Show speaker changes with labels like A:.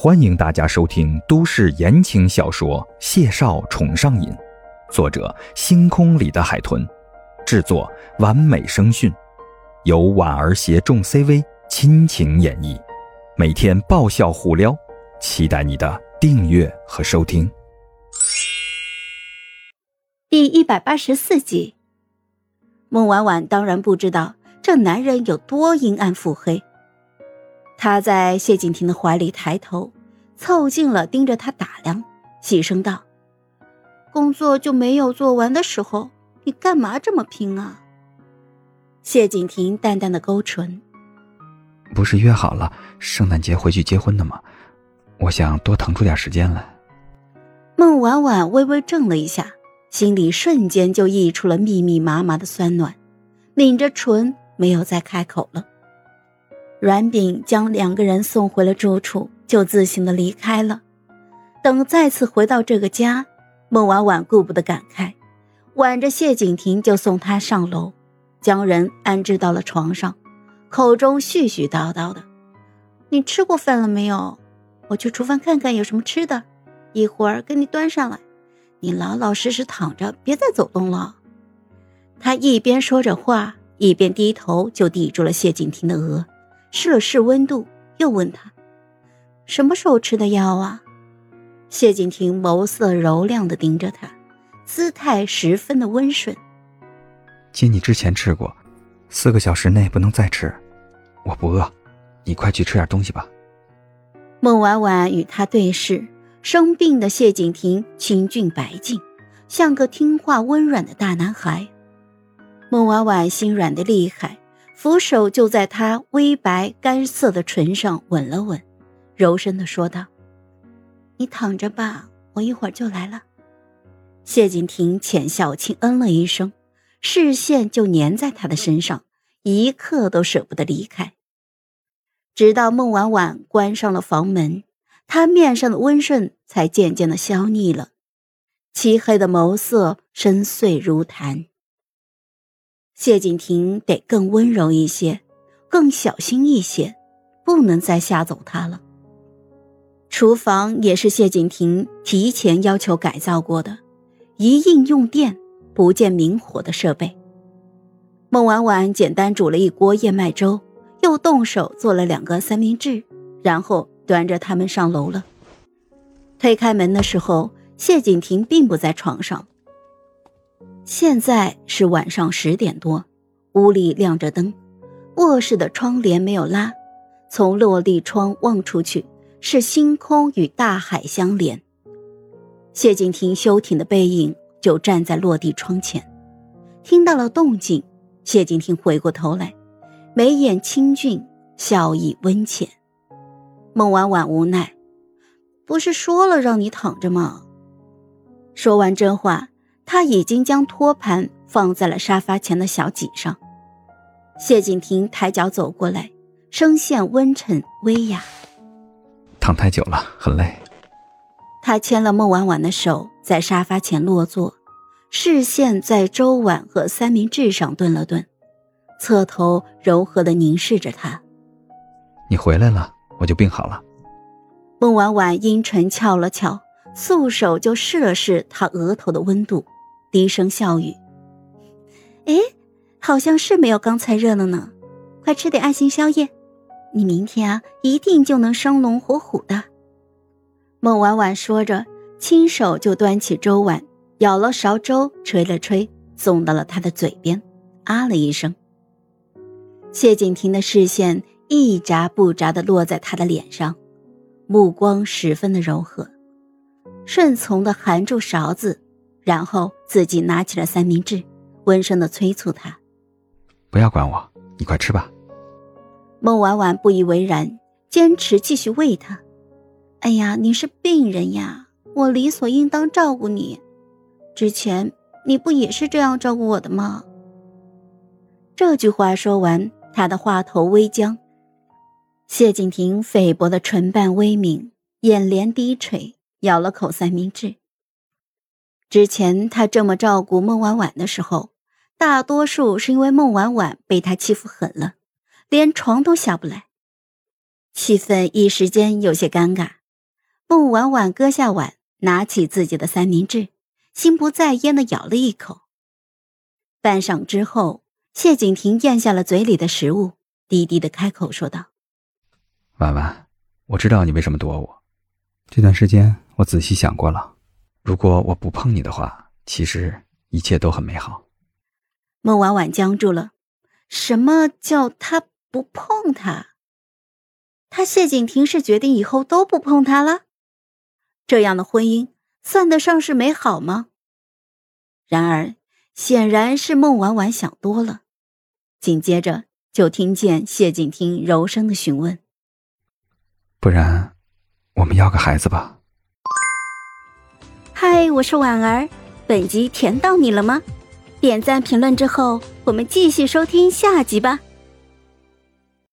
A: 欢迎大家收听都市言情小说《谢少宠上瘾》，作者：星空里的海豚，制作：完美声讯，由婉儿携众 CV 亲情演绎，每天爆笑互撩，期待你的订阅和收听。
B: 第一百八十四集，孟婉婉当然不知道这男人有多阴暗腹黑。他在谢景亭的怀里抬头，凑近了盯着他打量，细声道：“工作就没有做完的时候，你干嘛这么拼啊？”谢景亭淡淡的勾唇：“
C: 不是约好了圣诞节回去结婚的吗？我想多腾出点时间来。”
B: 孟婉婉微微怔了一下，心里瞬间就溢出了密密麻麻的酸暖，抿着唇没有再开口了。阮炳将两个人送回了住处，就自行的离开了。等再次回到这个家，孟婉婉顾不得感慨，挽着谢景亭就送他上楼，将人安置到了床上，口中絮絮叨叨的：“你吃过饭了没有？我去厨房看看有什么吃的，一会儿给你端上来。你老老实实躺着，别再走动了。”他一边说着话，一边低头就抵住了谢景亭的额。试了试温度，又问他：“什么时候吃的药啊？”谢景亭眸色柔亮的盯着他，姿态十分的温顺。
C: 接你之前吃过，四个小时内不能再吃。我不饿，你快去吃点东西吧。
B: 孟婉婉与他对视，生病的谢景亭清俊白净，像个听话温软的大男孩。孟婉婉心软的厉害。扶手就在他微白干涩的唇上吻了吻，柔声的说道：“你躺着吧，我一会儿就来了。”谢景亭浅笑轻嗯了一声，视线就粘在他的身上，一刻都舍不得离开。直到孟婉婉关上了房门，他面上的温顺才渐渐的消匿了，漆黑的眸色深邃如潭。谢景亭得更温柔一些，更小心一些，不能再吓走他了。厨房也是谢景亭提前要求改造过的，一应用电不见明火的设备。孟婉婉简单煮了一锅燕麦粥，又动手做了两个三明治，然后端着他们上楼了。推开门的时候，谢景亭并不在床上。现在是晚上十点多，屋里亮着灯，卧室的窗帘没有拉，从落地窗望出去是星空与大海相连。谢景亭修挺的背影就站在落地窗前，听到了动静，谢景亭回过头来，眉眼清俊，笑意温浅。孟婉婉无奈：“不是说了让你躺着吗？”说完这话。他已经将托盘放在了沙发前的小几上，谢景亭抬脚走过来，声线温沉微哑：“
C: 躺太久了，很累。”
B: 他牵了孟婉婉的手，在沙发前落座，视线在粥碗和三明治上顿了顿，侧头柔和的凝视着他：“
C: 你回来了，我就病好了。”
B: 孟婉婉阴唇翘了翘，素手就试了试他额头的温度。低声笑语：“哎，好像是没有刚才热闹呢。快吃点爱心宵夜，你明天啊一定就能生龙活虎的。”孟婉婉说着，亲手就端起粥碗，舀了勺粥，吹了吹，送到了他的嘴边，啊了一声。谢景亭的视线一眨不眨的落在他的脸上，目光十分的柔和，顺从的含住勺子。然后自己拿起了三明治，温声的催促他：“
C: 不要管我，你快吃吧。”
B: 孟婉婉不以为然，坚持继续喂他。“哎呀，你是病人呀，我理所应当照顾你。之前你不也是这样照顾我的吗？”这句话说完，他的话头微僵。谢景亭菲薄的唇瓣微抿，眼帘低垂，咬了口三明治。之前他这么照顾孟婉婉的时候，大多数是因为孟婉婉被他欺负狠了，连床都下不来，气氛一时间有些尴尬。孟婉婉搁下碗，拿起自己的三明治，心不在焉的咬了一口。半晌之后，谢景亭咽下了嘴里的食物，低低的开口说道：“
C: 婉婉，我知道你为什么躲我。这段时间，我仔细想过了，如果我不碰你的话，其实一切都很美好。”
B: 孟婉婉僵住了，什么叫他不碰他？他谢景亭是决定以后都不碰他了？这样的婚姻算得上是美好吗？然而，显然是孟婉婉想多了。紧接着，就听见谢景亭柔声的询问：“
C: 不然，我们要个孩子吧？”
B: 嗨，我是婉儿，本集甜到你了吗？点赞评论之后，我们继续收听下集吧。